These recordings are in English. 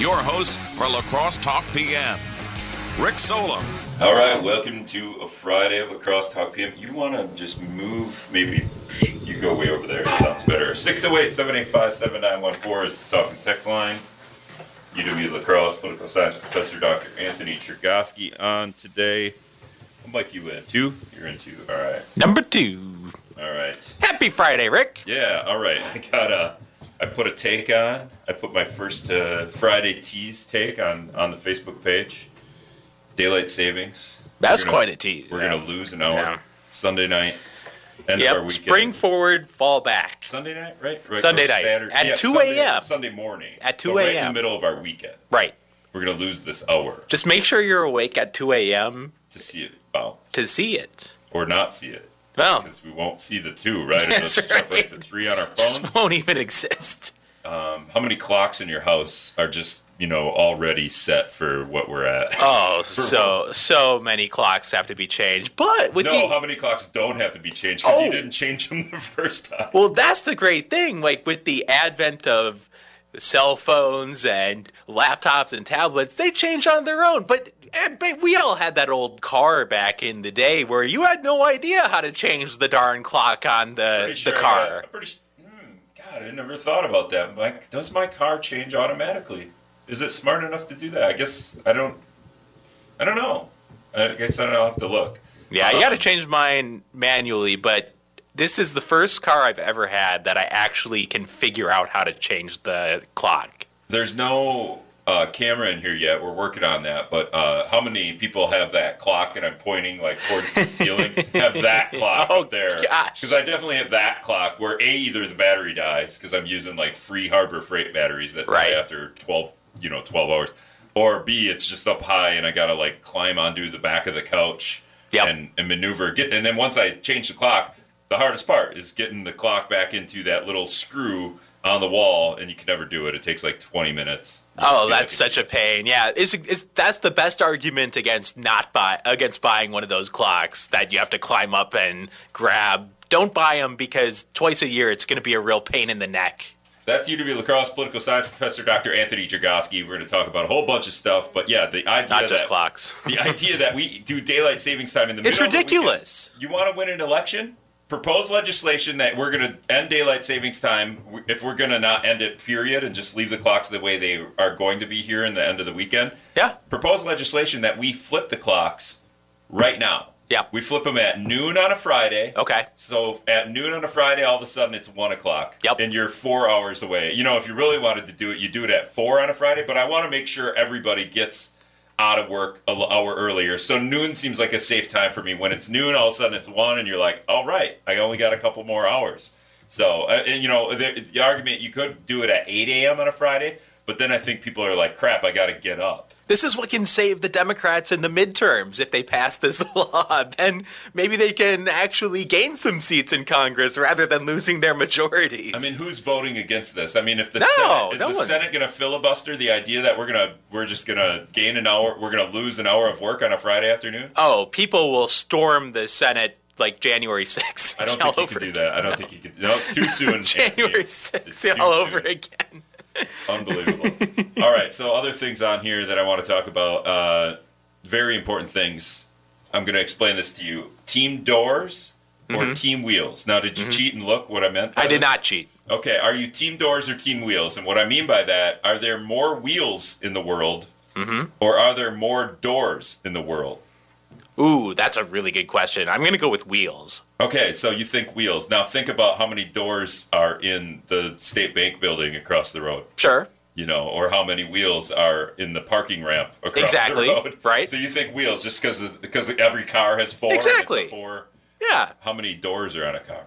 your host for La Crosse Talk PM, Rick Solom. All right, welcome to a Friday of La Crosse Talk PM. You want to just move, maybe you go way over there. It sounds better. 608 785 7914 is the talking text line. UW La Crosse Political Science Professor Dr. Anthony Chergosky on today. What mic you in? Two? You're in two. All right. Number two. All right. Happy Friday, Rick. Yeah, all right. I got a. I put a take on. I put my first uh, Friday tease take on on the Facebook page. Daylight savings. That's gonna- quite a tease. We're yeah. gonna lose an hour. Yeah. Sunday night. End of our Yep. weekend. Spring forward, fall back. Sunday night, right? right Sunday night. Saturday. At yeah, 2 a.m.. Sunday morning. At 2 So right in the middle of our weekend. Right. We're gonna lose this hour Just make sure you're awake at 2 a.m. to see it bounce to see it. or not see it Well, because we won't see the two, right? That's right. to three on our phones. just won't even exist. Um, how many clocks in your house are just you know already set for what we're at? Oh, so so many clocks have to be changed. But with no, the how many clocks don't have to be changed because you Oh. didn't change them the first time? Well, that's the great thing. Like with the advent of cell phones and laptops and tablets, they change on their own. But we all had that old car back in the day where you had no idea how to change the darn clock on the sure the I car. I'm pretty. Hmm, God, I never thought about that. My, does my car change automatically? Is it smart enough to do that? I guess I don't. I don't know. I guess I don't know. I'll have to look. Yeah, I got to Um, change mine manually, but this is the first car I've ever had that I actually can figure out how to change the clock. There's no uh, camera in here yet. We're working on that. But uh, how many people have that clock? And I'm pointing like towards the ceiling. Have that clock Oh, up there? Because I definitely have that clock where a either the battery dies because I'm using like free Harbor Freight batteries that Right. die after 12, you know, 12 hours, or b it's just up high and I gotta like climb onto the back of the couch Yep. and, and maneuver. Get and then once I change the clock, the hardest part is getting the clock back into that little screw on the wall, and you can never do it. It takes like 20 minutes. Oh, that's such a pain. Yeah, is is that's the best argument against not buy against buying one of those clocks that you have to climb up and grab. Don't buy them because twice a year it's going to be a real pain in the neck. That's UW La Crosse political science professor Dr. Anthony Chergosky. We're going to talk about a whole bunch of stuff, but yeah, the idea Not just that, clocks. the idea that we do daylight savings time in the It's middle of the ridiculous. weekend. You want to win an election? Propose legislation that we're going to end daylight savings time if we're going to not end it, period, and just leave the clocks the way they are going to be here in the end of the weekend. Yeah. Propose legislation that we flip the clocks right now. Yeah. We flip them at noon on a Friday. Okay. So at noon on a Friday, all of a sudden it's one o'clock. Yep. And you're four hours away. You know, if you really wanted to do it, you do it at four on a Friday. But I want to make sure everybody gets out of work an hour earlier. So noon seems like a safe time for me. When it's noon, all of a sudden it's one, and you're like, all right, I only got a couple more hours. So uh, and, you know, the, the argument you could do it at eight a.m. on a Friday, but then I think people are like, crap, I got to get up. This is what can save the Democrats in the midterms if they pass this law. Then maybe they can actually gain some seats in Congress rather than losing their majorities. I mean, who's voting against this? I mean, if the No, Senate, is no the one. Senate going to filibuster the idea that we're gonna we're just gonna gain an hour, we're gonna lose an hour of work on a Friday afternoon? oh, people will storm the Senate like January 6th. I don't think you could do that. I don't think you could. No, it's too soon. January Anthony. 6th too all over soon. again. Unbelievable. All right, so other things on here that I want to talk about. Uh, very important things. I'm going to explain this to you. Team doors or team wheels. Now, did you cheat and look what I meant? Mm-hmm. I did not cheat. Okay, are you team doors or team wheels? And what I mean by that, are there more wheels in the world, Mm-hmm. or are there more doors in the world? Ooh, that's a really good question. I'm going to go with wheels. Okay, so you think wheels. Now think about how many doors are in the state bank building across the road. Sure. You know, or how many wheels are in the parking ramp across Exactly, the road. right. So you think wheels just because because every car has four. and it's a Exactly. Four. Yeah. How many doors are on a car?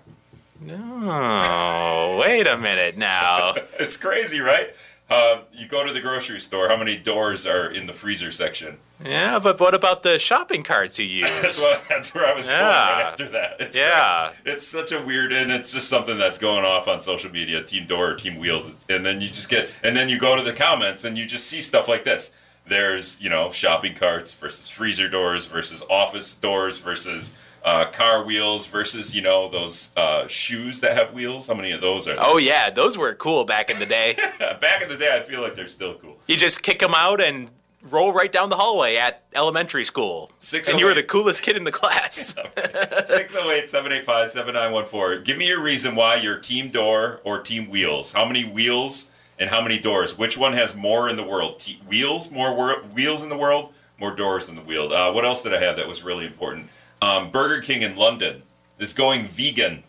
Oh, wait a minute now. It's crazy, right? Uh, you go to the grocery store. How many doors are in the freezer section? yeah, but what about the shopping carts you That's use? what, that's where I was going Yeah. right after that. It's Yeah. it's such a weird, and it's just something that's going off on social media. Team Door, Team Wheels, and then you just get, and then you go to the comments, and you just see stuff like this. There's you know shopping carts versus freezer doors versus office doors versus uh, car wheels versus you know those uh, shoes that have wheels. How many of those are? there? Oh yeah, those were cool back in the day. Back in the day, I feel like they're still cool. you just kick them out and roll right down the hallway at elementary school, Six and oh you were the coolest kid in the class. 608 785 7914. Give me your reason why you're team door or team wheels. How many wheels and how many doors? Which one has more in the world? Te- wheels, more wor- wheels in the world, more doors in the wheel. Uh, what else did I have that was really important? Um, Burger King in London is going vegan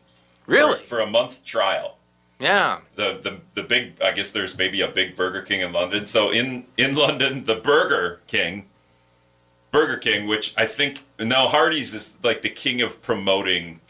really? for, for a month trial. Yeah. The, the the big I guess there's maybe a big Burger King in London. So in in London, the Burger King, Burger King, which I think now Hardee's is like the king of promoting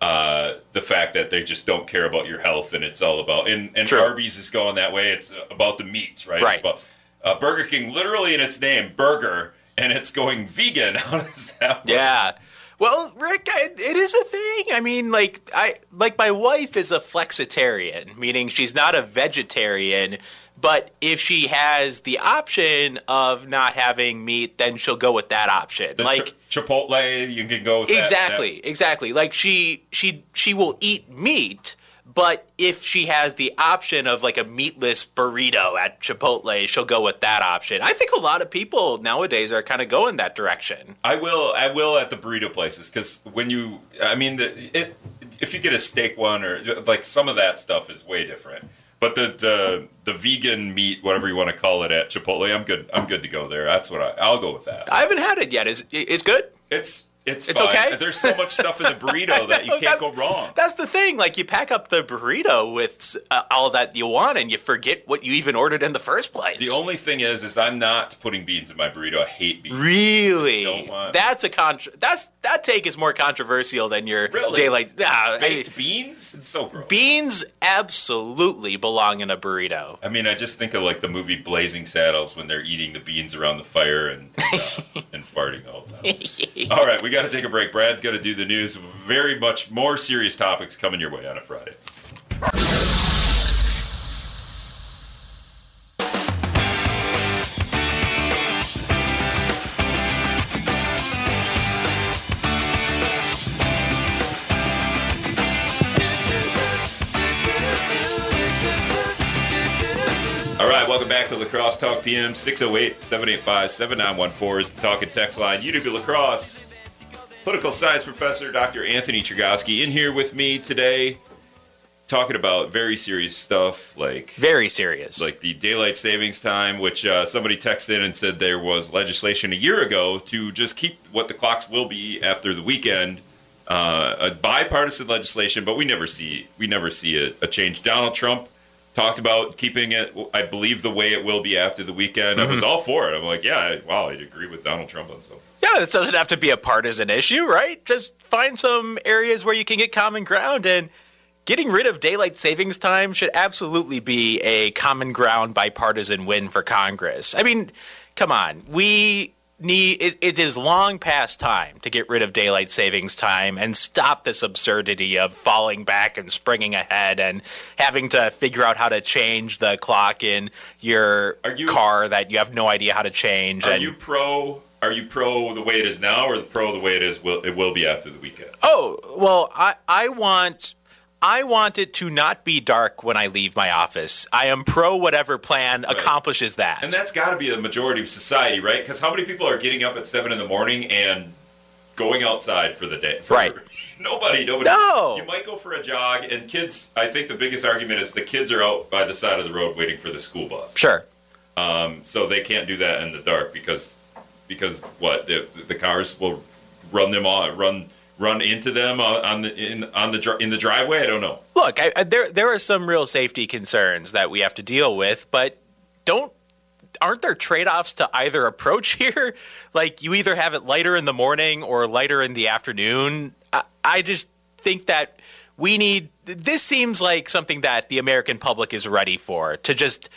uh, the fact that they just don't care about your health and it's all about and and True. Arby's is going that way. It's about the meats, right? Right. It's about, uh, Burger King, literally in its name, burger, and it's going vegan. How does that work? Yeah. Well, Rick, I, it is a thing. I mean, like I like my wife is a flexitarian, meaning she's not a vegetarian, but if she has the option of not having meat, then she'll go with that option. The like Ch- Chipotle, you can go with that- exactly, exactly. Like she she she will eat meat, but if she has the option of like a meatless burrito at Chipotle, she'll go with that option. I think a lot of people nowadays are kind of going that direction. I will. I will at the burrito places because when you, I mean, the, it, if you get a steak one or like some of that stuff is way different. But the the the vegan meat, whatever you want to call it, at Chipotle, I'm good. I'm good to go there. That's what I. I'll go with that. I haven't had it yet. Is it's good? It's it's It's fine. okay? There's so much stuff in the burrito that you can't go wrong. That's the thing. Like you pack up the burrito with uh, all that you want, and you forget what you even ordered in the first place. The only thing is, is I'm not putting beans in my burrito. I hate beans. Really, don't want- that's a contra- That's that take is more controversial than your Really? daylight. Nah, I- beans? It's so gross. beans absolutely belong in a burrito. I mean, I just think of like the movie Blazing Saddles when they're eating the beans around the fire and uh, and farting all the time. all right, we got to take a break. Brad's got to do the news. Very much more serious topics coming your way on a Friday. All right, welcome back to La Crosse Talk PM 608 785 7914 is the talk and text line. UW La Crosse political science professor Dr. Anthony Chergosky in here with me today talking about very serious stuff like Very serious. like the daylight savings time, which uh, somebody texted in and said there was legislation a year ago to just keep what the clocks will be after the weekend. Uh, a bipartisan legislation, but we never see we never see a, a change. Donald Trump talked about keeping it, I believe, the way it will be after the weekend. I was all for it. I'm like, yeah, I, wow, I'd agree with Donald Trump on something. Yeah, this doesn't have to be a partisan issue, right? Just find some areas where you can get common ground and. Getting rid of daylight savings time should absolutely be a common ground bipartisan win for Congress. I mean, come on. We need it, it is long past time to get rid of daylight savings time and stop this absurdity of falling back and springing ahead and having to figure out how to change the clock in your you- car that you have no idea how to change. Are and, you pro? Are you pro the way it is now, or pro the way it is? Will it will be after the weekend? Oh, well, I, I want I want it to not be dark when I leave my office. I am pro whatever plan accomplishes that. And that's got to be the majority of society, right? Because how many people are getting up at seven in the morning and going outside for the day? For, Right. Nobody. Nobody. No. You might go for a jog, and kids. I think the biggest argument is the kids are out by the side of the road waiting for the school bus, sure. Um, so they can't do that in the dark because because what the the cars will run them on run run into them on, the in on the in the driveway. I don't know. Look, I, I, there there are some real safety concerns that we have to deal with, but don't aren't there trade-offs to either approach here? Like you either have it lighter in the morning or lighter in the afternoon. I, I just think that we need this seems like something that the American public is ready for to just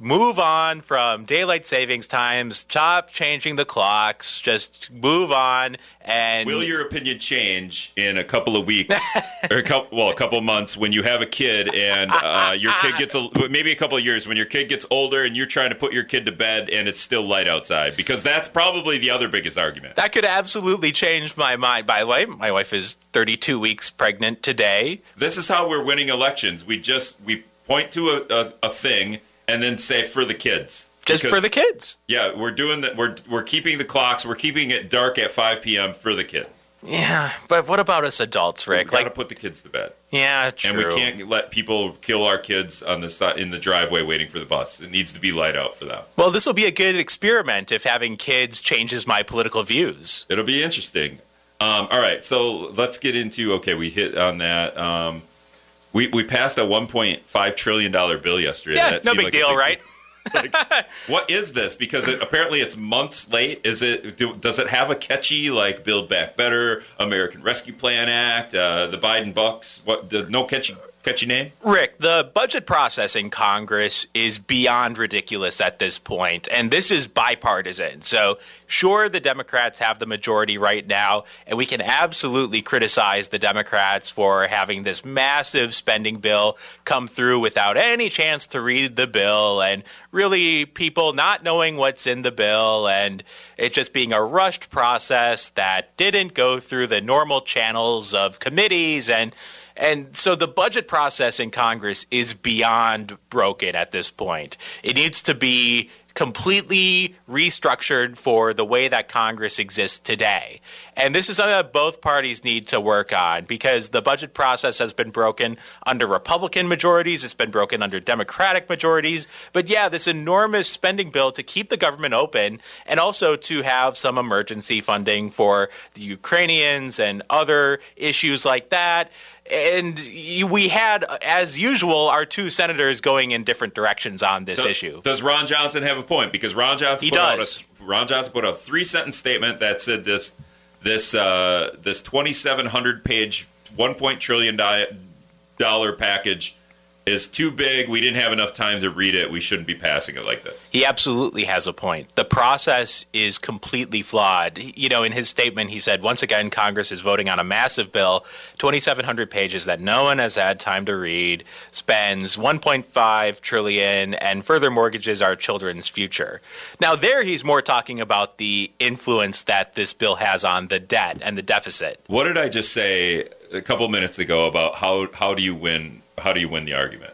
move on from daylight savings times, stop changing the clocks, just move on. And will your opinion change in a couple of weeks or a couple, well, a couple of months when you have a kid and uh, your kid gets a maybe a couple of years when your kid gets older and you're trying to put your kid to bed and it's still light outside because that's probably the other biggest argument. That could absolutely change my mind. By the way, my wife is 32 weeks pregnant today. This is how we're winning elections. We just we point to a, a, a thing and then say for the kids. Just Because- for the kids. Yeah, we're doing that. We're we're keeping the clocks. We're keeping it dark at 5 p.m. for the kids. Yeah, but what about us adults, Rick? We Rick? got to put the kids to bed, yeah, true. and we can't let people kill our kids on the side in the driveway waiting for the bus. It needs to be light out for them. Well, this will be a good experiment if having kids changes my political views. It'll be interesting. Um, all right, so let's get into. Okay, we hit on that. Um, we we passed a 1.5 trillion dollar bill yesterday. Yeah, That no big like deal, right? like, what is this? Because it, apparently it's months late. Is it? Do, does it have a catchy like Build Back Better, American Rescue Plan Act, uh, the Biden Bucks? What? The, no catchy catchy name? Rick, the budget process in Congress is beyond ridiculous at this point, and this is bipartisan. So, sure, the Democrats have the majority right now, and we can absolutely criticize the Democrats for having this massive spending bill come through without any chance to read the bill, and really people not knowing what's in the bill, and it just being a rushed process that didn't go through the normal channels of committees and and so the budget process in Congress is beyond broken at this point. It needs to be completely restructured for the way that Congress exists today. And this is something that both parties need to work on because the budget process has been broken under Republican majorities, it's been broken under Democratic majorities. But yeah, this enormous spending bill to keep the government open and also to have some emergency funding for the Ukrainians and other issues like that and we had, as usual, our two senators going in different directions on this Does- issue. Does Ron Johnson have a point? Because Ron Johnson He put does. out a Ron Johnson put out a three sentence statement that said this this uh, this twenty seven hundred page one point trillion di- dollar package is too big. We didn't have enough time to read it. We shouldn't be passing it like this. He absolutely has a point. The process is completely flawed. You know, in his statement, he said, once again, Congress is voting on a massive bill, 2,700 pages that no one has had time to read, spends 1.5 trillion, and further mortgages our children's future. Now, there he's more talking about the influence that this bill has on the debt and the deficit. What did I just say a couple minutes ago about how how do you win how do you win the argument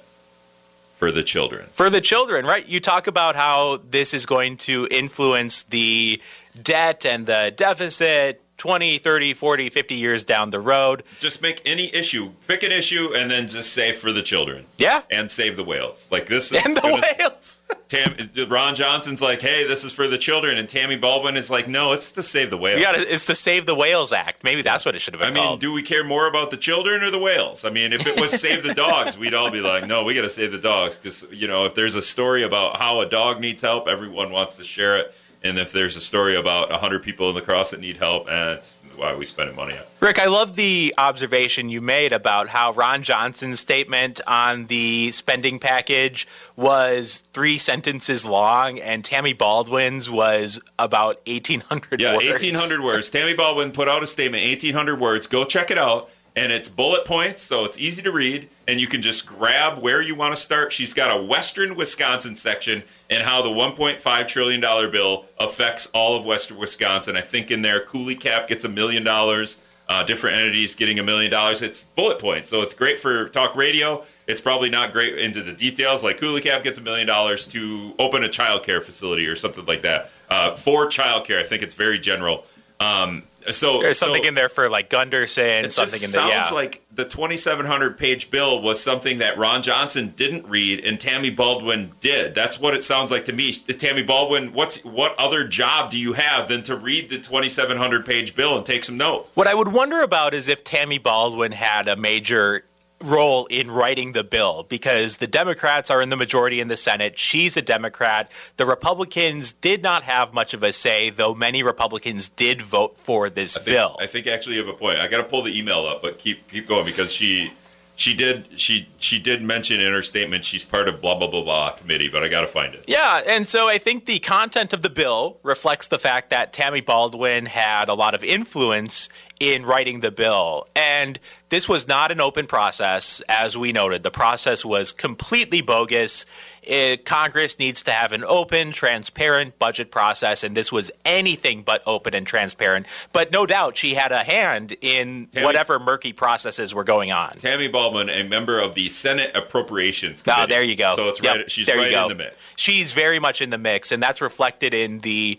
for the children? for the children, right? You talk about how this is going to influence the debt and the deficit 20, 30, 40, 50 years down the road. Just make any issue, pick an issue, and then just say for the children. Yeah. And save the whales. Like this is And the gonna- whales. Tam, Ron Johnson's like, hey, this is for the children, and Tammy Baldwin is like, no, it's to save the whales. It's the Save the Whales Act. Maybe that's what it should have been I mean, called. do we care more about the children or the whales? I mean, if it was save the dogs, we'd all be like, no, we got to save the dogs because you know, if there's a story about how a dog needs help, everyone wants to share it, and if there's a story about hundred people in the cross that need help, eh, and that's why we spending money on. it. Rick, I love the observation you made about how Ron Johnson's statement on the spending package was three sentences long, and Tammy Baldwin's was about 1,800 Yeah, words. 1,800 words. Tammy Baldwin put out a statement, 1,800 words. Go check it out. And it's bullet points, so it's easy to read. And you can just grab where you want to start. She's got a Western Wisconsin section and how the $1.5 trillion bill affects all of Western Wisconsin. I think in there, Couleecap gets a million dollars, uh, different entities getting a million dollars. It's bullet points, so it's great for talk radio. It's probably not great into the details. Like Couleecap gets a million dollars to open a child care facility or something like that. Uh, for child care, I think it's very general. Um, so There's something so in there for like Gundersen, it something in there. sounds Yeah. like the 2,700 page bill was something that Ron Johnson didn't read and Tammy Baldwin did. That's what it sounds like to me. Tammy Baldwin, what's what other job do you have than to read the 2,700 page bill and take some notes? What I would wonder about is if Tammy Baldwin had a major role in writing the bill because the Democrats are in the majority in the Senate. She's a Democrat. The Republicans did not have much of a say, though many Republicans did vote for this I think, bill. I think actually you have a point. I got to pull the email up, but keep keep going because she she did she she did mention in her statement she's part of blah blah blah blah committee, but I got to find it. Yeah, and so I think the content of the bill reflects the fact that Tammy Baldwin had a lot of influence in writing the bill. And this was not an open process, as we noted. The process was completely bogus. It, Congress needs to have an open, transparent budget process, and this was anything but open and transparent. But no doubt she had a hand in Tammy- whatever murky processes were going on. Tammy Baldwin, a member of the Senate Appropriations Committee. Oh, there you go. So it's Yep, right. She's right in the mix. She's very much in the mix, and that's reflected in the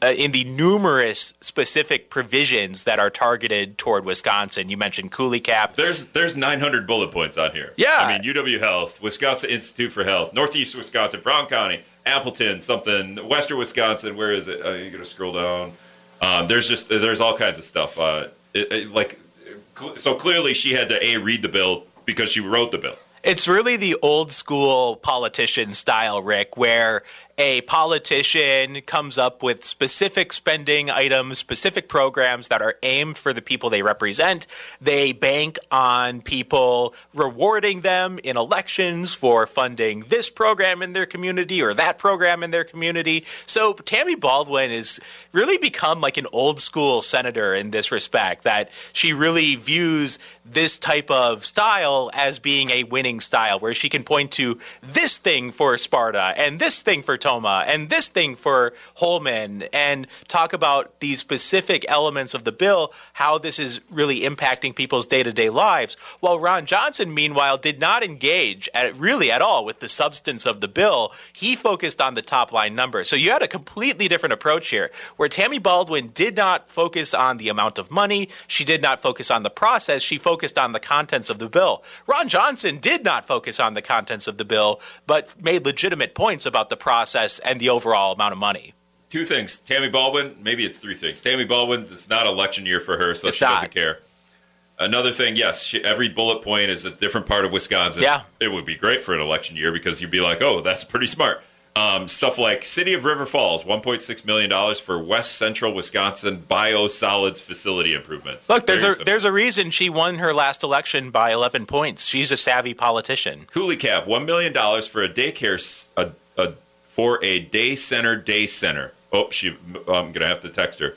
uh, in the numerous specific provisions that are targeted toward Wisconsin. You mentioned Couleecap. There's there's 900 bullet points on here. Yeah. I mean UW Health, Wisconsin Institute for Health, Northeast Wisconsin, Brown County, Appleton, something, Western Wisconsin. Where is it? Uh, you to scroll down. Um, there's just there's all kinds of stuff. Uh, it, it- like so clearly she had to a read the bill because she wrote the bill. It's really the old school politician style, Rick, where a politician comes up with specific spending items, specific programs that are aimed for the people they represent. They bank on people rewarding them in elections for funding this program in their community or that program in their community. So Tammy Baldwin has really become like an old school senator in this respect, that she really views this type of style as being a winning style, where she can point to this thing for Sparta and this thing for And this thing for Holmen and talk about these specific elements of the bill, how this is really impacting people's day to day lives. While Ron Johnson, meanwhile, did not engage at, really at all with the substance of the bill, he focused on the top line number. So you had a completely different approach here, where Tammy Baldwin did not focus on the amount of money, she did not focus on the process, she focused on the contents of the bill. Ron Johnson did not focus on the contents of the bill, but made legitimate points about the process and the overall amount of money. Two things. Tammy Baldwin, maybe it's three things. Tammy Baldwin, it's not election year for her, so It's she not. doesn't care. Another thing, yes, she, every bullet point is a different part of Wisconsin. Yeah. It would be great for an election year because you'd be like, oh, that's pretty smart. Um, stuff like City of River Falls, $1.6 million for West Central Wisconsin biosolids facility improvements. Look, there's Very a there's a reason she won her last election by 11 points. She's a savvy politician. Couleecap, $1 million for a daycare, a, a, for a day center, day center. Oh, she, I'm going to have to text her.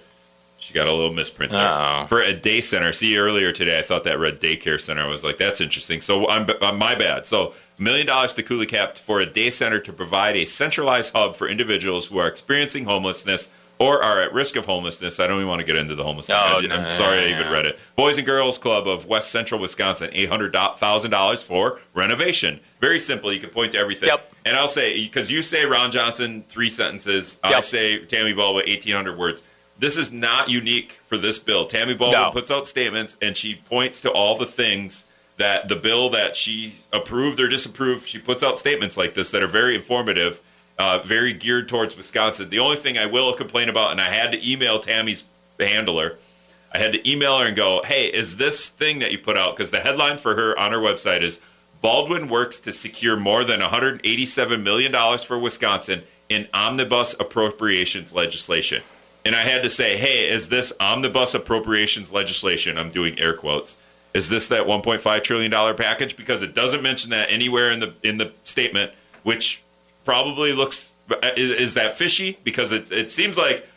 She got a little misprint there. Uh-oh. For a day center. See, earlier today, I thought that read daycare center. I was like, that's interesting. So I'm, I'm uh, my bad. So million dollars to Couleecap for a day center to provide a centralized hub for individuals who are experiencing homelessness or are at risk of homelessness. I don't even want to get into the homelessness. Oh, no, I, no, am sorry I even no. read it. Boys and Girls Club of West Central Wisconsin, eight hundred thousand dollars for renovation. Very simple. You can point to everything. Yep. And I'll say because you say Ron Johnson three sentences, I Yep. say Tammy Baldwin eighteen hundred words. This is not unique for this bill. Tammy Baldwin puts out statements and she points to all the things that the bill that she approved or disapproved. She puts out statements like this that are very informative, uh, very geared towards Wisconsin. The only thing I will complain about, and I had to email Tammy's handler. I had to email her and go, "Hey, is this thing that you put out?" Because the headline for her on her website is Baldwin works to secure more than 187 million dollars for Wisconsin in omnibus appropriations legislation. And I had to say, "Hey, is this omnibus appropriations legislation?" I'm doing air quotes. Is this that 1.5 trillion dollar package? Because it doesn't mention that anywhere in the in the statement, which probably looks is, is that fishy? Because it it seems like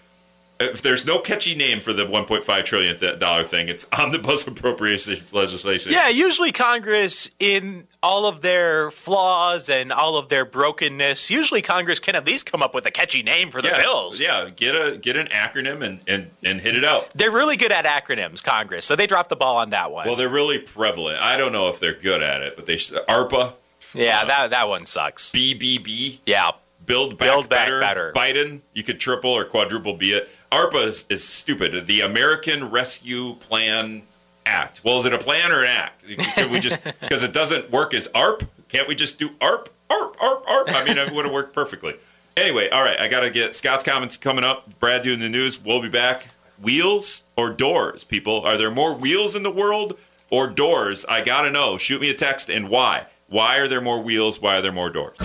if there's no catchy name for the 1.5 trillion dollar thing, it's omnibus appropriations legislation. Yeah, usually Congress, in all of their flaws and all of their brokenness, usually Congress can at least come up with a catchy name for the yeah, bills. Yeah, get a get an acronym and, and and hit it out. They're really good at acronyms, Congress, so they dropped the ball on that one. Well, they're really prevalent. I don't know if they're good at it, but they ARPA, yeah, that that one sucks. BBB, Yeah. Build Back, Build Back better. Better. Biden, you could triple or quadruple B it. ARPA is, is stupid. The American Rescue Plan Act. Well, is it a plan or an act? Could we just because it doesn't work as ARP? Can't we just do ARP, ARP, ARP, ARP? I mean, it would have worked perfectly. Anyway, all right. I got to get Scott's comments coming up. Brad doing the news. We'll be back. Wheels or doors, people? Are there more wheels in the world or doors? I got to know. Shoot me a text and why. Why are there more wheels? Why are there more doors?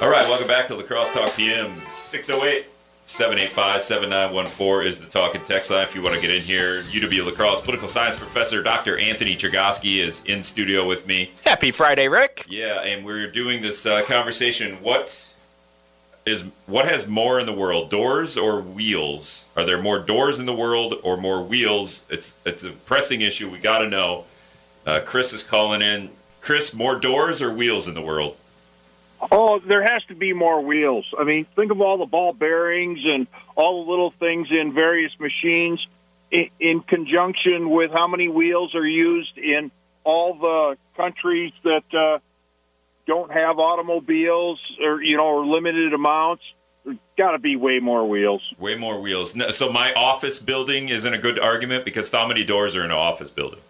All right, welcome back to La Crosse Talk PM 608 785 7914 is the talk and text line if you want to get in here. UW La Crosse political science professor Dr. Anthony Chergosky is in studio with me. Happy Friday, Rick. Yeah, and we're doing this uh, conversation. What is what has more in the world, doors or wheels? Are there more doors in the world or more wheels? It's it's a pressing issue. We got to know. Uh, Chris is calling in. Chris, more doors or wheels in the world? Oh, there has to be more wheels. I mean, think of all the ball bearings and all the little things in various machines in, in conjunction with how many wheels are used in all the countries that uh, don't have automobiles or, you know, or limited amounts. There's got to be way more wheels. Way more wheels. So my office building isn't a good argument because how many doors are in an office building?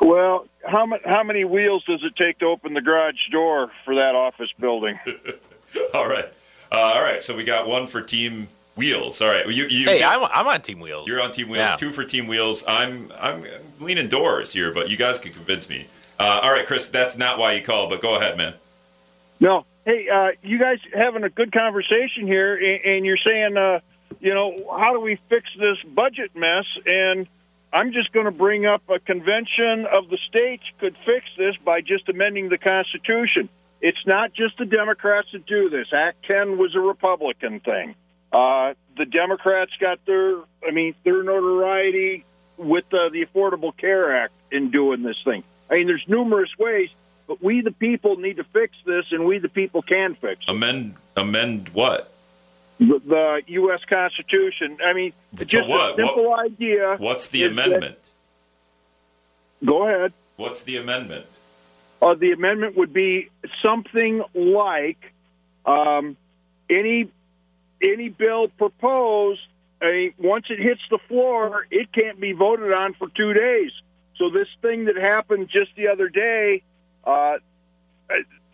Well, how, ma- how many wheels does it take to open the garage door for that office building? all right, uh, all right. So we got one for Team Wheels. All right, you, you Hey, I'm, I'm on Team Wheels. You're on Team Wheels. Yeah. Two for Team Wheels. I'm I'm leaning doors here, but you guys can convince me. Uh, all right, Chris, that's not why you called, but go ahead, man. No. Hey, uh, you guys having a good conversation here, and, and you're saying, uh, you know, how do we fix this budget mess? And I'm just going to bring up a convention of the states could fix this by just amending the Constitution. It's not just the Democrats that do this. Act 10 was a Republican thing. Uh, the Democrats got their, I mean, their notoriety with uh, the Affordable Care Act in doing this thing. I mean, there's numerous ways, but we the people need to fix this, and we the people can fix it. Amend amend what? The, the U.S. Constitution. I mean, To just what? a simple idea. What's the is that- amendment? Go ahead. What's the amendment? Uh, the amendment would be something like um, any any bill proposed. I mean, once it hits the floor, it can't be voted on for two days. So this thing that happened just the other day, uh,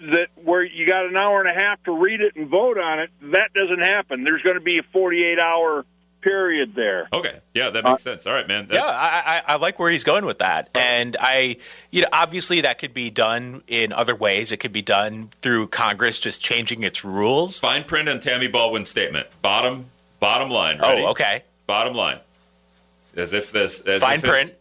that where you got an hour and a half to read it and vote on it, that doesn't happen. There's going to be a 48 hour period there. Okay, yeah, that makes sense. All right, man. Yeah, I, I, I like where he's going with that, and I, you know, obviously that could be done in other ways. It could be done through Congress just changing its rules. Fine print on Tammy Baldwin's statement. Bottom bottom line. Ready? Oh, okay. Bottom line. As if this as Fine if it- print.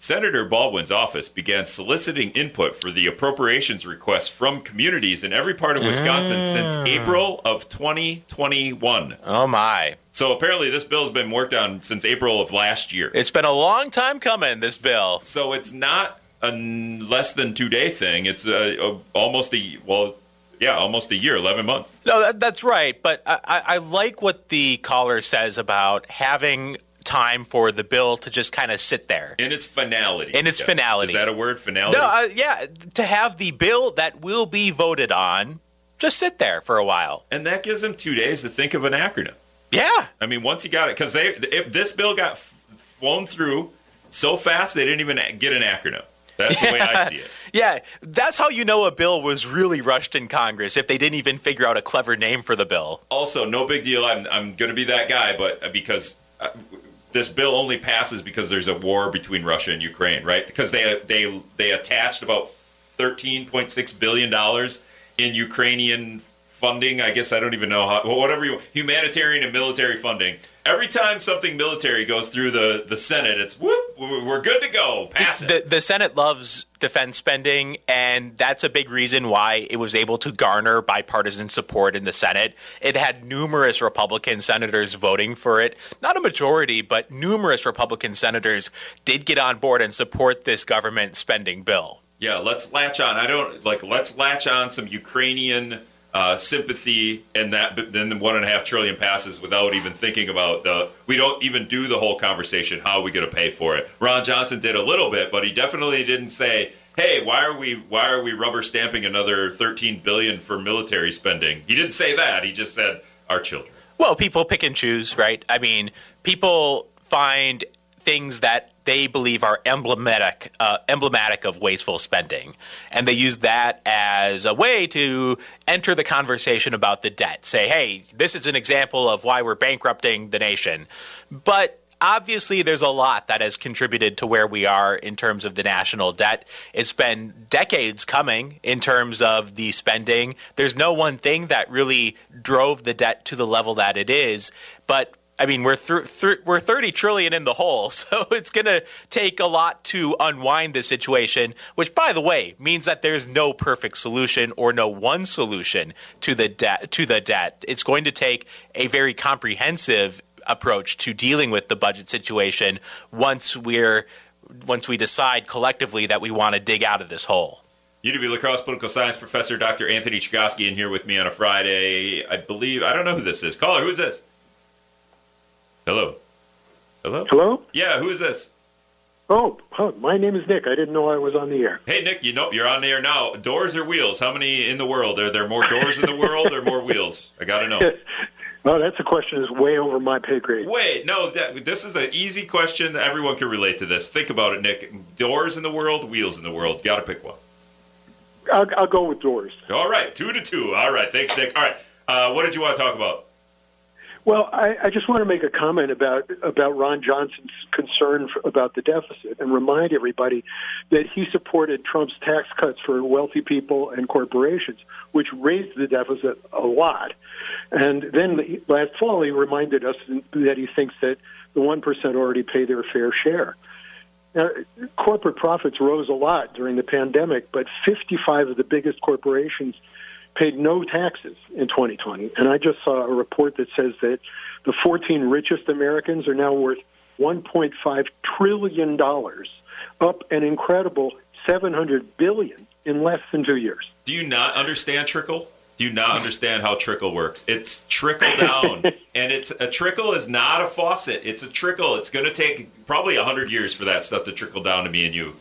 Senator Baldwin's office began soliciting input for the appropriations requests from communities in every part of Wisconsin since Ah. April of 2021. Oh my! So apparently, this bill has been worked on since April of last year. It's been a long time coming. This bill. So it's not a less than two day thing. It's a, a, almost a well, yeah, almost a year, 11 months. No, that, that's right. But I, I, I like what the caller says about having time for the bill to just kind of sit there. In its finality. In its Yes. finality. Is that a word? Finality. No, uh, yeah, to have the bill that will be voted on just sit there for a while. and that gives them two days to think of an acronym. Yeah. I mean, once you got it, because they if this bill got f- flown through so fast, they didn't even get an acronym. That's the way I see it. Yeah, that's how you know a bill was really rushed in Congress if they didn't even figure out a clever name for the bill. Also, no big deal. I'm I'm going to be that guy, but uh, because uh, this bill only passes because there's a war between Russia and Ukraine, right? Because they they they attached about 13.6 billion dollars in Ukrainian funding. I guess I don't even know how whatever you humanitarian and military funding. Every time something military goes through the the Senate, it's whoop, we're good to go. Pass it. The, the Senate loves defense spending, and that's a big reason why it was able to garner bipartisan support in the Senate. It had numerous Republican senators voting for it. Not a majority, but numerous Republican senators did get on board and support this government spending bill. Yeah, let's latch on. I don't like. Let's latch on some Ukrainian uh, sympathy, and that then the one and a half trillion passes without even thinking about the. We don't even do the whole conversation. How are we going to pay for it? Ron Johnson did a little bit, but he definitely didn't say, "Hey, why are we why are we rubber stamping another 13 billion for military spending?" He didn't say that. He just said our children. Well, people pick and choose, right? I mean, people find things that they believe are emblematic, uh, emblematic of wasteful spending, and they use that as a way to enter the conversation about the debt. Say, "Hey, this is an example of why we're bankrupting the nation," but obviously there's a lot that has contributed to where we are in terms of the national debt. It's been decades coming in terms of the spending. There's no one thing that really drove the debt to the level that it is, but I mean, we're th- th- we're 30 trillion in the hole, so it's going to take a lot to unwind this situation. Which, by the way, means that there's no perfect solution or no one solution to the debt. To the debt, it's going to take a very comprehensive approach to dealing with the budget situation once we're once we decide collectively that we want to dig out of this hole. UW La Crosse political science professor Dr. Anthony Chergosky in here with me on a Friday. I believe I don't know who this is. Caller, who's this? Hello. Hello? Hello? Yeah, who is this? Oh, my name is Nick. I didn't know I was on the air. Hey, Nick, you know you're on the air now. Doors or wheels? How many in the world? Are there more doors in the world or more wheels? I got to know. Oh, that's a question that's way over my pay grade. Wait, no, that, this is an easy question. that Everyone can relate to this. Think about it, Nick. Doors in the world, wheels in the world. Got to pick one. I'll, I'll go with doors. All right, two to two. All right, thanks, Nick. All right, uh, what did you want to talk about? Well, I, I just want to make a comment about about Ron Johnson's concern for, about the deficit and remind everybody that he supported Trump's tax cuts for wealthy people and corporations, which raised the deficit a lot. And then last fall, he reminded us that he thinks that the one percent already pay their fair share. Now, corporate profits rose a lot during the pandemic, but 55 of the biggest corporations paid no taxes in 2020. And I just saw a report that says that the 14 richest Americans are now worth 1.5 trillion dollars, up an incredible 700 billion in less than 2 years. Do you not understand trickle? Do you not understand how trickle works? It's trickle down, and it's a trickle is not a faucet. It's a trickle. It's going to take probably hundred years for that stuff to trickle down to me and you.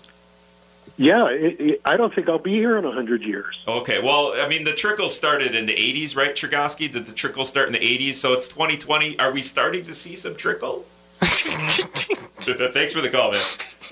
Yeah, it, it, I don't think I'll be here in a hundred years. Okay, well, I mean, the trickle started in the '80s, right, Chergosky? Did the trickle start in the '80s? So it's 2020. Are we starting to see some trickle? Thanks for the call, man.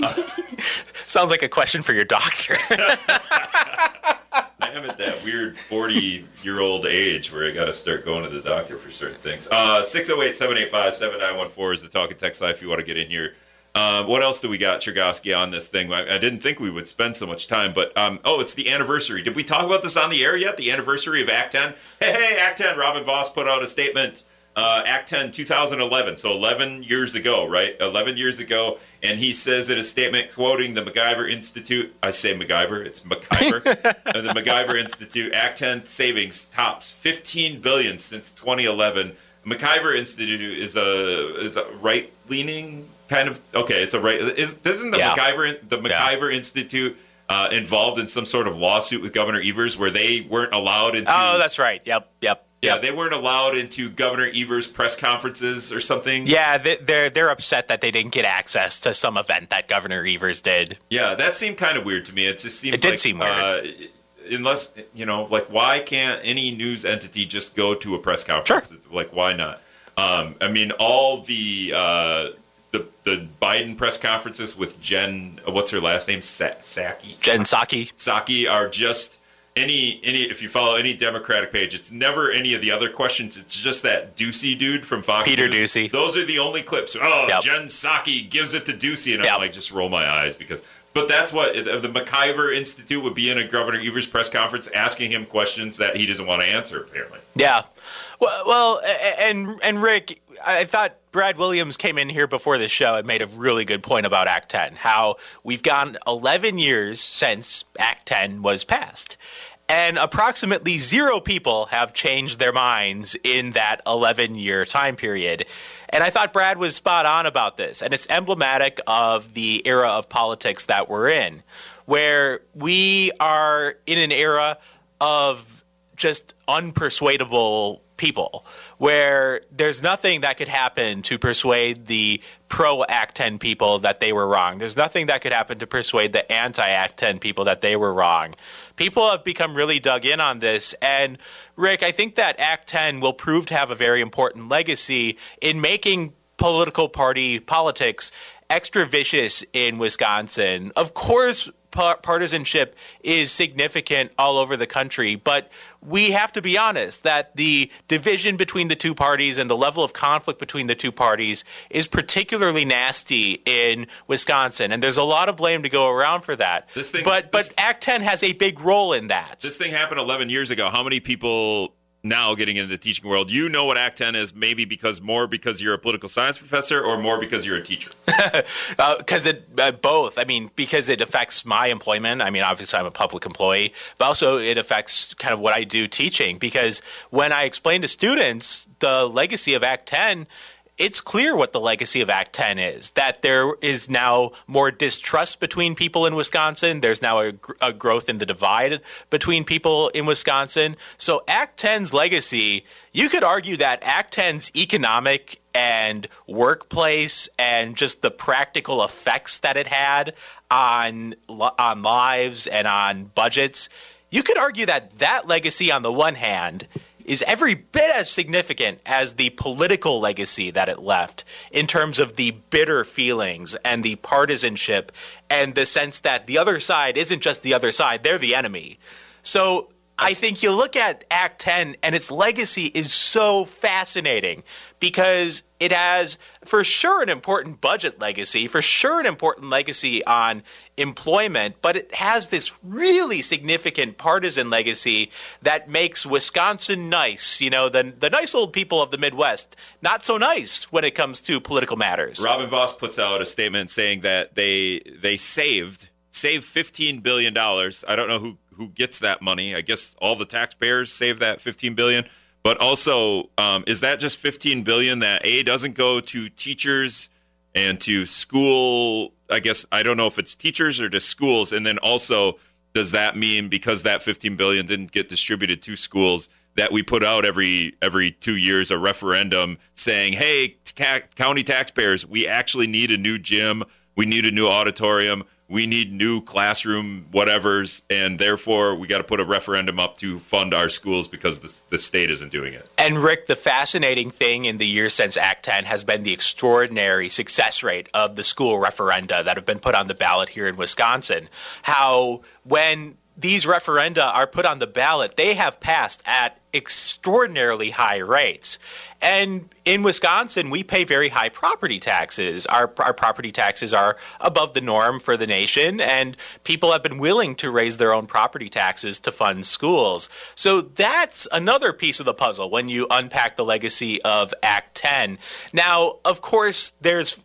Uh, Sounds like a question for your doctor. I am at that weird 40 year old age where I got to start going to the doctor for certain things. Uh, 608 785 7914 is the talking text line if you want to get in here. Um, what else do we got, Chergosky, on this thing? I, I, didn't think we would spend so much time, but um, oh, it's the anniversary. Did we talk about this on the air yet? The anniversary of Act 10? Hey, hey, Act 10. Robin Vos put out a statement. Uh, Act 10, 2011, so 11 years ago, right? 11 years ago, and he says in a statement quoting the MacIver Institute, I say MacGyver, it's MacIver, uh, the MacIver Institute, Act 10 savings tops 15 billion since 2011. MacIver Institute is a is a right leaning kind of okay. It's a right. Is isn't the yeah. MacIver the MacIver yeah. Institute uh, involved in some sort of lawsuit with Governor Evers where they weren't allowed into? Oh, that's right. Yep, yep. Yeah, they weren't allowed into Governor Evers' press conferences or something. Yeah, they're they're upset that they didn't get access to some event that Governor Evers did. Yeah, that seemed kind of weird to me. It just seemed it did like, seem weird. Uh, unless you know, like, why can't any news entity just go to a press conference? Sure. Like, why not? Um, I mean, all the uh, the the Biden press conferences with Jen, uh, what's her last name, Sa- Psaki, Jen Psaki. Psaki are just any any if you follow any Democratic page, it's never any of the other questions. It's just that Doocy dude from Fox. Peter News. Doocy. Those are the only clips. Oh, yep. Jen Psaki gives it to Doocy, and I'm yep. like, just roll my eyes because. But that's what the MacIver Institute would be in a Governor Evers press conference asking him questions that he doesn't want to answer. Apparently. Yeah. Well, well, and and Rick, I thought Brad Williams came in here before the show and made a really good point about Act 10. How we've gone 11 years since Act 10 was passed, and approximately zero people have changed their minds in that 11 year time period. And I thought Brad was spot on about this. And it's emblematic of the era of politics that we're in, where we are in an era of just unpersuadable people where there's nothing that could happen to persuade the pro Act 10 people that they were wrong. There's nothing that could happen to persuade the anti Act 10 people that they were wrong. People have become really dug in on this. And Rick, I think that Act 10 will prove to have a very important legacy in making political party politics extra vicious in Wisconsin. Of course, par- partisanship is significant all over the country, but we have to be honest that the division between the two parties and the level of conflict between the two parties is particularly nasty in Wisconsin, and there's a lot of blame to go around for that. This thing- but this- but Act 10 has a big role in that. This thing happened 11 years ago. How many people now getting into the teaching world, you know what Act 10 is, maybe because more because you're a political science professor or more because you're a teacher? because it uh, both. I mean, because it affects my employment. I mean, obviously I'm a public employee, but also it affects kind of what I do teaching. Because when I explain to students the legacy of Act 10. It's clear what the legacy of Act 10 is that there is now more distrust between people in Wisconsin. There's now a, a growth in the divide between people in Wisconsin. So, Act 10's legacy, you could argue that Act 10's economic and workplace and just the practical effects that it had on on lives and on budgets you could argue that that legacy on the one hand is every bit as significant as the political legacy that it left in terms of the bitter feelings and the partisanship and the sense that the other side isn't just the other side they're the enemy. So I think you look at Act 10 and its legacy is so fascinating because it has, for sure, an important budget legacy, for sure, an important legacy on employment, but it has this really significant partisan legacy that makes Wisconsin nice. You know, the, the nice old people of the Midwest, not so nice when it comes to political matters. Robin Vos puts out a statement saying that they they saved saved 15 billion dollars. I don't know who who gets that money. I guess all the taxpayers save that 15 billion. But also, um, is that just 15 billion that a doesn't go to teachers and to school? I guess I don't know if it's teachers or to schools. And then also, does that mean because that 15 billion didn't get distributed to schools? That we put out every every two years a referendum saying, "Hey, county taxpayers, we actually need a new gym, we need a new auditorium, we need new classroom whatevers, and therefore we got to put a referendum up to fund our schools because the, the state isn't doing it. And Rick, the fascinating thing in the years since Act 10 has been the extraordinary success rate of the school referenda that have been put on the ballot here in Wisconsin. How when these referenda are put on the ballot, they have passed at extraordinarily high rates. And in Wisconsin, we pay very high property taxes. Our, our property taxes are above the norm for the nation, and people have been willing to raise their own property taxes to fund schools. So that's another piece of the puzzle when you unpack the legacy of Act 10. Now, of course, there's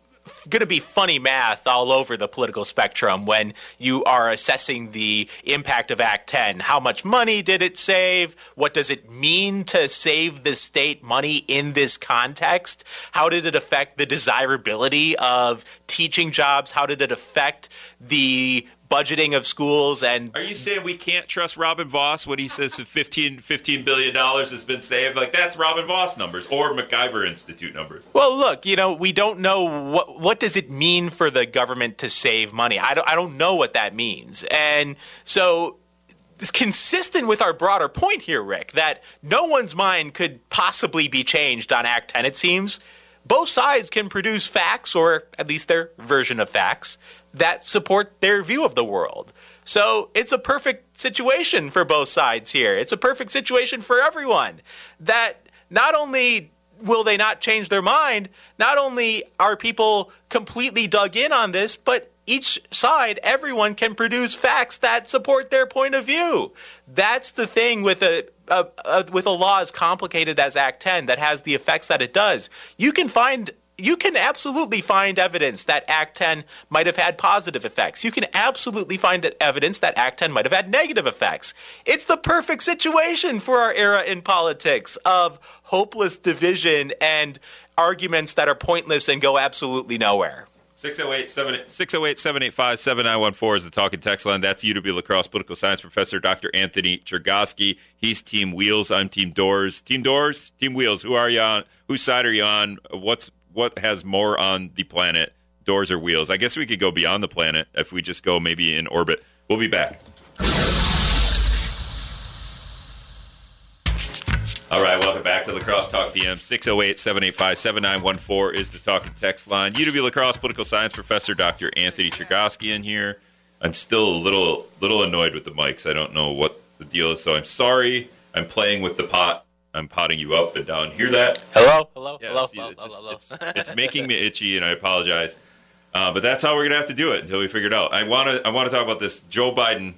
going to be funny math all over the political spectrum when you are assessing the impact of Act 10. How much money did it save? What does it mean to save the state money in this context? How did it affect the desirability of teaching jobs? How did it affect the budgeting of schools and Are you saying we can't trust Robin Vos when he says 15, 15 billion dollars has been saved? Like that's Robin Vos numbers or MacIver Institute numbers. Well, look, you know, we don't know what what does it mean for the government to save money. I don't I don't know what that means. And so it's consistent with our broader point here, Rick, that no one's mind could possibly be changed on Act 10 it seems. Both sides can produce facts or at least their version of facts that support their view of the world. So, it's a perfect situation for both sides here. It's a perfect situation for everyone that not only will they not change their mind? Not only are people completely dug in on this, but each side, everyone can produce facts that support their point of view. That's the thing with a, a, a with a law as complicated as Act 10 that has the effects that it does. You can find you can absolutely find evidence that Act 10 might have had positive effects. You can absolutely find evidence that Act 10 might have had negative effects. It's the perfect situation for our era in politics of hopeless division and arguments that are pointless and go absolutely nowhere. 608-785-7914 is the talking text line. That's UW La Crosse political science professor Dr. Anthony Chergosky. He's Team Wheels. I'm Team Doors. Team Doors, Team Wheels. Who are you on? Whose side are you on? What's what has more on the planet? Doors or wheels? I guess we could go beyond the planet if we just go maybe in orbit. We'll be back. All right, welcome back to La Crosse Talk PM. 608 785 7914 is the talking text line. UW La Crosse political science professor Dr. Anthony Chergosky in here. I'm still a little little annoyed with the mics. I don't know what the deal is, so I'm sorry. I'm playing with the pot. I'm potting you up and down. Hear that? Hello, hello, Yeah, hello, see, hello, it's, just- hello. it's- it's making me itchy, and I apologize. Uh, but that's how we're gonna have to do it until we figure it out. I want to I want to talk about this. Joe Biden,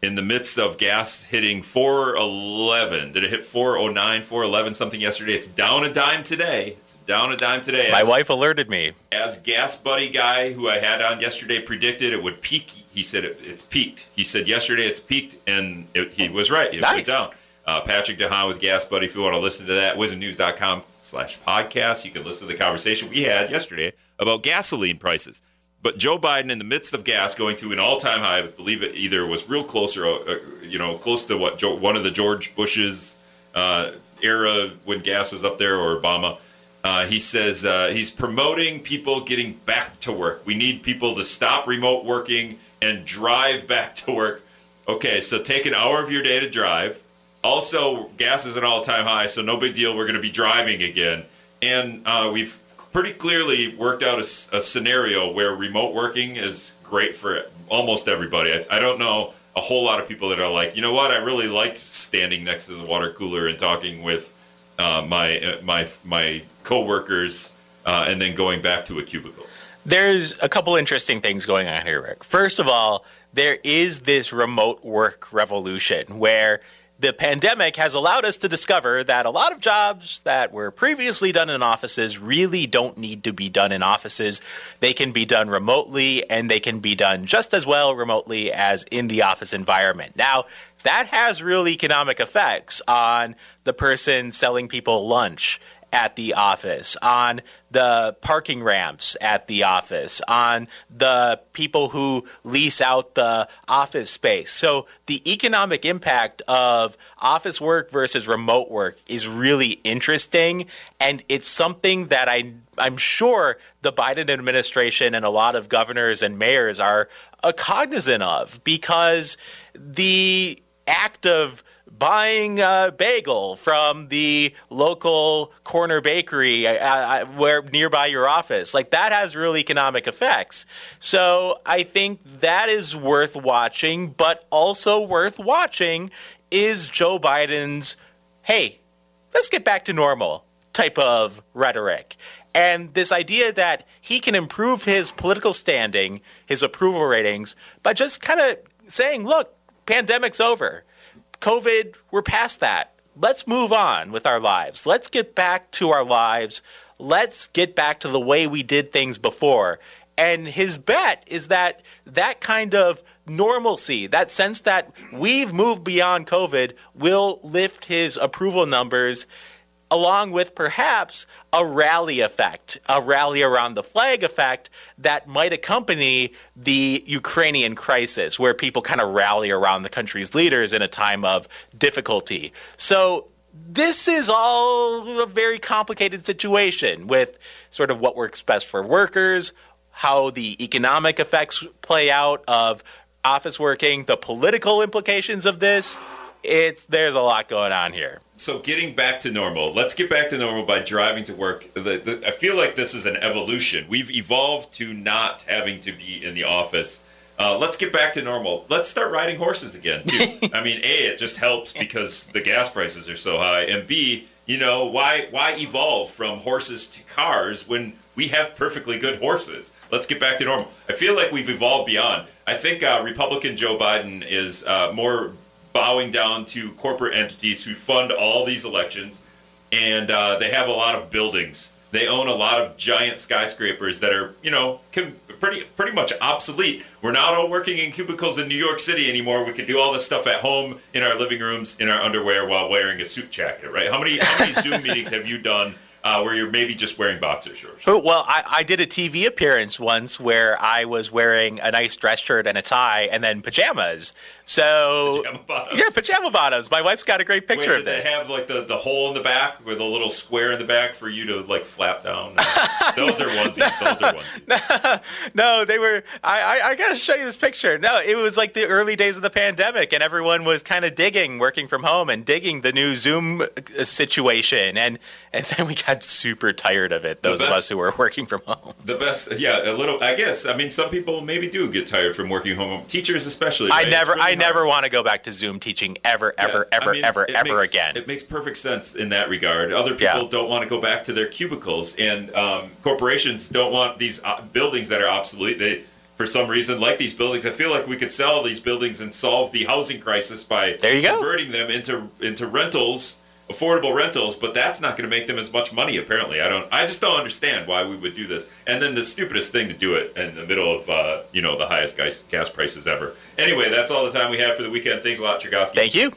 in the midst of gas hitting 411, did it hit 409, 411 something yesterday? It's down a dime today. It's down a dime today. My As- wife alerted me. as gas buddy guy who I had on yesterday predicted it would peak. He said it, it's peaked. He said yesterday it's peaked, and it, he was right. It Nice. went down. Uh, Patrick DeHaan with Gas Buddy. If you want to listen to that, wizmnews.com slash podcast. You can listen to the conversation we had yesterday about gasoline prices. But Joe Biden, in the midst of gas going to an all-time high, I believe it either was real close or, uh, you know, close to what Joe, one of the George Bush's uh, era when gas was up there or Obama. Uh, he says uh, he's promoting people getting back to work. We need people to stop remote working and drive back to work. Okay, so take an hour of your day to drive. Also, gas is an all-time high, so no big deal. We're going to be driving again, and uh, we've pretty clearly worked out a scenario where remote working is great for almost everybody. I, I don't know a whole lot of people that are like, you know what? I really liked standing next to the water cooler and talking with uh, my uh, my my coworkers, uh, and then going back to a cubicle. There's a couple interesting things going on here, Rick. First of all, there is this remote work revolution where the pandemic has allowed us to discover that a lot of jobs that were previously done in offices really don't need to be done in offices. They can be done remotely and they can be done just as well remotely as in the office environment. Now, that has real economic effects on the person selling people lunch at the office, on the parking ramps at the office, on the people who lease out the office space. So the economic impact of office work versus remote work is really interesting, and it's something that I I'm sure the Biden administration and a lot of governors and mayors are cognizant of because the act of buying a bagel from the local corner bakery uh, uh, where nearby your office like that has real economic effects so i think that is worth watching but also worth watching is joe biden's hey let's get back to normal type of rhetoric. And this idea that he can improve his political standing, his approval ratings, by just kind of saying, look, pandemic's over. COVID, we're past that. Let's move on with our lives. Let's get back to our lives. Let's get back to the way we did things before. And his bet is that that kind of normalcy, that sense that we've moved beyond COVID, will lift his approval numbers along with perhaps a rally effect, a rally around the flag effect that might accompany the Ukrainian crisis, where people kind of rally around the country's leaders in a time of difficulty. So, this is all a very complicated situation with sort of what works best for workers, how the economic effects play out of office working, the political implications of this. It's there's a lot going on here. So getting back to normal. Let's get back to normal by driving to work. The, the, I feel like this is an evolution. We've evolved to not having to be in the office. Uh, let's get back to normal. Let's start riding horses again. Too. I mean, a it just helps because the gas prices are so high, and b you know why why evolve from horses to cars when we have perfectly good horses? Let's get back to normal. I feel like we've evolved beyond. I think uh, Republican Joe Biden is uh, more bowing down to corporate entities who fund all these elections, and uh, they have a lot of buildings. They own a lot of giant skyscrapers that are, you know, pretty pretty much obsolete. We're not all working in cubicles in New York City anymore. We can do all this stuff at home in our living rooms in our underwear while wearing a suit jacket, right? How many how many Zoom meetings have you done uh, where you're maybe just wearing boxer shorts? Oh, Well, I, I did a TV appearance once where I was wearing a nice dress shirt and a tie and then pajamas. So, Pajama bottoms? yeah, pajama bottoms. My wife's got a great picture Wait, of this. they have like the, the hole in the back with a little square in the back for you to like flap down? Those are onesies. Those are onesies. no, they were. I, I, I got to show you this picture. No, it was like the early days of the pandemic, and everyone was kind of digging working from home and digging the new Zoom uh, situation, and and then we got got super tired of it. Those of us who were working from home. The best, yeah, a little. I guess. I mean, some people maybe do get tired from working from home. Teachers, especially. I right? It's never, really I hard. never want to go back to Zoom teaching ever, ever, Yeah, ever, I mean, ever, ever makes- again. It makes perfect sense in that regard. Other people Yeah. don't want to go back to their cubicles, and um, corporations don't want these uh, buildings that are obsolete. They, for some reason, like these buildings. I feel like we could sell these buildings and solve the housing crisis by There you go. converting them into into rentals, affordable rentals. But that's not going to make them as much money. Apparently, I don't. I just don't understand why we would do this. And then the stupidest thing to do it in the middle of uh, you know the highest gas prices ever. Anyway, that's all the time we have for the weekend. Thanks a lot, Chergosky. Thank you.